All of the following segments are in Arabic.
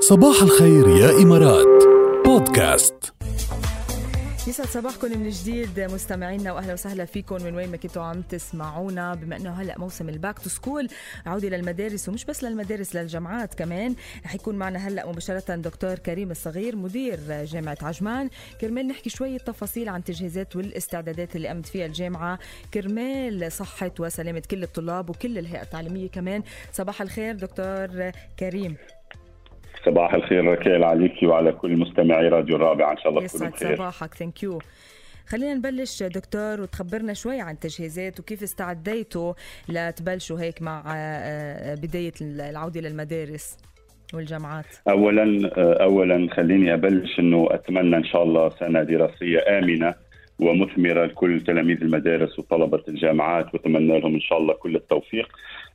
صباح الخير يا إمارات. بودكاست. يسعد صباحكم من جديد مستمعينا واهلا وسهلا فيكم من وين ما كنتوا عم تسمعونا. بما إنه هلأ موسم ال back to school عودة للمدارس ومش بس للمدارس للجامعات كمان. رح يكون معنا هلأ مباشرة دكتور كريم الصغير مدير جامعة عجمان. كرمال نحكي شوية تفاصيل عن التجهيزات والاستعدادات اللي قامت فيها الجامعة. كرمال صحة وسلامة كل الطلاب وكل الهيئة التعليمية كمان. صباح الخير دكتور كريم. صباح الخير ركال عليك وعلى كل مستمعي راديو الرابع. إن شاء الله يسعد صباحك. thank you خلينا نبلش دكتور وتخبرنا شوي عن التجهيزات وكيف استعديتوا لتبلشوا هيك مع بداية العودة للمدارس والجامعات. اولا اولا خليني أبلش إنه أتمنى إن شاء الله سنة دراسية آمنة. ومثمرة لكل تلاميذ المدارس وطلبة الجامعات وأتمنى لهم إن شاء الله كل التوفيق.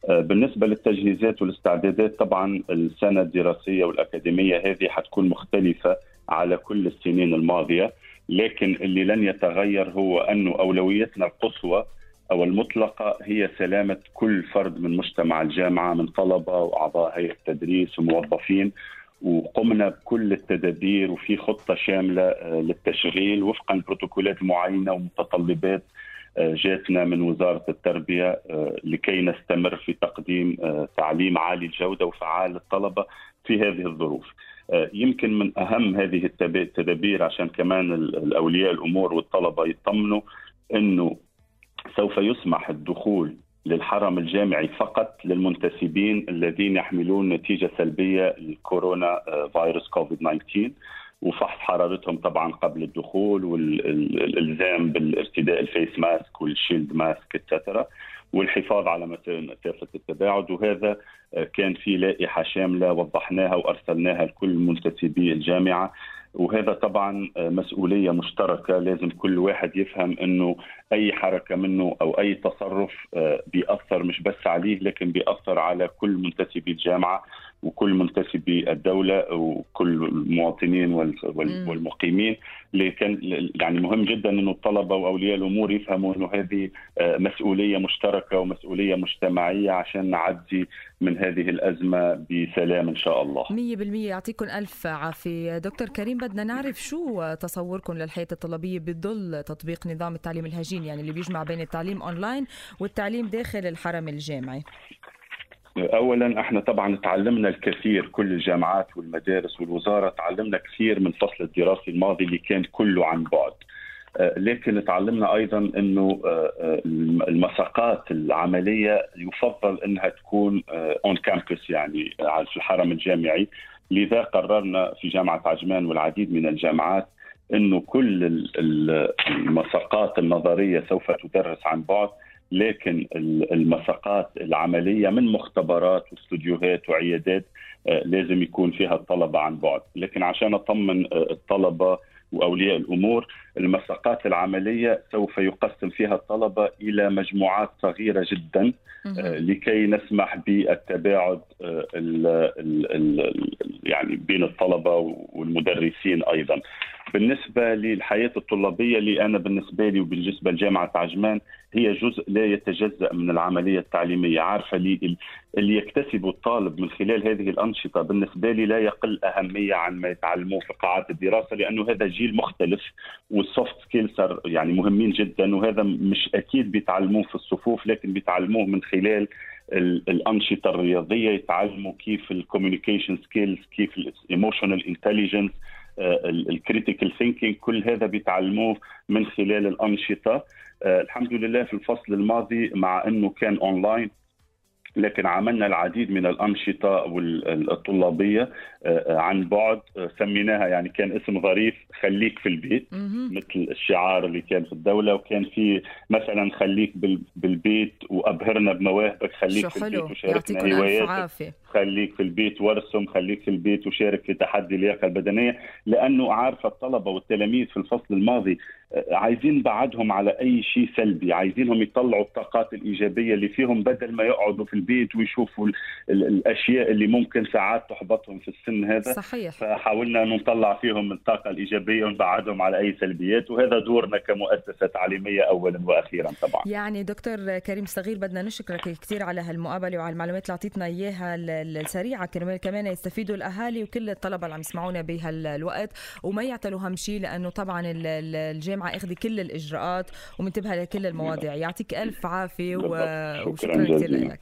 بالنسبة للتجهيزات والاستعدادات طبعا السنة الدراسية والأكاديمية هذه حتكون مختلفة على كل السنين الماضية لكن اللي لن يتغير هو انه أولويتنا القصوى أو المطلقة هي سلامة كل فرد من مجتمع الجامعة من طلبة وأعضاء هيئة التدريس وموظفين وقمنا بكل التدابير وفي خطة شاملة للتشغيل وفقا لبروتوكولات معينة ومتطلبات جاتنا من وزارة التربية لكي نستمر في تقديم تعليم عالي الجودة وفعال للطلبه في هذه الظروف. يمكن من أهم هذه التدابير عشان كمان الأولياء الأمور والطلبة يطمنوا إنه سوف يسمح الدخول للحرم الجامعي فقط للمنتسبين الذين يحملون نتيجة سلبية ل corona virus كوفيد 19 وفحص حرارتهم طبعا قبل الدخول والإلزام بالارتداء ال face mask وال shield mask etcetera والحفاظ على مسافه التباعد. وهذا كان في لائحة شاملة وضحناها وأرسلناها لكل منتسبي الجامعة. وهذا طبعا مسؤولية مشتركة. لازم كل واحد يفهم إنه أي حركة منه أو أي تصرف بيأثر مش بس عليه لكن بيأثر على كل منتسبي الجامعة. وكل منتسبي الدولة وكل المواطنين والمقيمين لكن يعني مهم جدا إنه الطلبة وأولياء الأمور يفهموا إنه هذه مسؤولية مشتركة ومسؤولية مجتمعية عشان نعدي من هذه الأزمة بسلام إن شاء الله. 100% يعطيكم ألف عافية. دكتور كريم بدنا نعرف شو تصوركم للحياة الطلابية بظل تطبيق نظام التعليم الهجين يعني اللي بيجمع بين التعليم أونلاين والتعليم داخل الحرم الجامعي؟ اولا إحنا طبعا تعلمنا الكثير كل الجامعات والمدارس والوزارة تعلمنا كثير من الفصل الدراسي الماضي اللي كان كله عن بعد. لكن تعلمنا أيضا إنه المساقات العملية يفضل إنها تكون اون كامبس يعني في الحرم الجامعي. لذا قررنا في جامعة عجمان والعديد من الجامعات إنه كل المساقات النظرية سوف تدرس عن بعد. لكن المساقات العملية من مختبرات واستوديوهات وعيادات لازم يكون فيها الطلبة عن بعد، لكن عشان أطمن الطلبة وأولياء الأمور المساقات العملية سوف يقسم فيها الطلبة إلى مجموعات صغيرة جدا لكي نسمح بالتباعد ال ال ال يعني بين الطلبة والمدرسين أيضا. بالنسبة للحياة الطلابية اللي أنا بالنسبة لي وبالنسبة لجامعة عجمان هي جزء لا يتجزأ من العملية التعليمية، عارفة اللي اللي يكتسبه الطالب من خلال هذه الأنشطة بالنسبة لي لا يقل أهمية عن ما يتعلموه في قاعات الدراسة لأنه هذا جيل مختلف وال soft skills يعني مهمين جدا وهذا مش أكيد بيتعلموه في الصفوف لكن بيتعلموه من خلال الأنشطة الرياضية يتعلموا كيف ال communication skills كيف ال emotional intelligence ال critical thinking كل هذا بيتعلموه من خلال الأنشطة. الحمد لله في الفصل الماضي مع إنه كان اونلاين لكن عملنا العديد من الأنشطة الطلابية عن بعد سميناها يعني كان اسم ظريف خليك في البيت مثل الشعار اللي كان في الدولة وكان في مثلا خليك بالبيت وأبهرنا بمواهبك خليك في البيت وشاركنا هواياتك. خليك في البيت وارسم خليك في البيت وشارك في تحدي اللياقة البدنية لأنه عارفة الطلبة والتلاميذ في الفصل الماضي عايزين بعدهم على أي شيء سلبي عايزينهم يطلعوا الطاقات الإيجابية اللي فيهم بدل ما يقعدوا في البيت ويشوفوا الأشياء اللي ممكن ساعات تحبطهم في السن هذا صحيح. فحاولنا أن نطلع فيهم الطاقة الإيجابية ونبعدهم على أي سلبيات وهذا دورنا كمؤسسة تعليمية أولا وأخيرا طبعا يعني دكتور كريم صغير بدنا نشكرك كثير على هالمقابلة وعلى المعلومات اللي أعطيتنا إياها السريعه كرمال كمان يستفيدوا الأهالي وكل الطلبة اللي عم يسمعونا بهالوقت. وما يعتلوا هم شيء لأنه طبعا الجامعة اخذ كل الإجراءات ومنتبهة لكل المواضيع. يعطيك ألف عافية وشكرا كثير لك.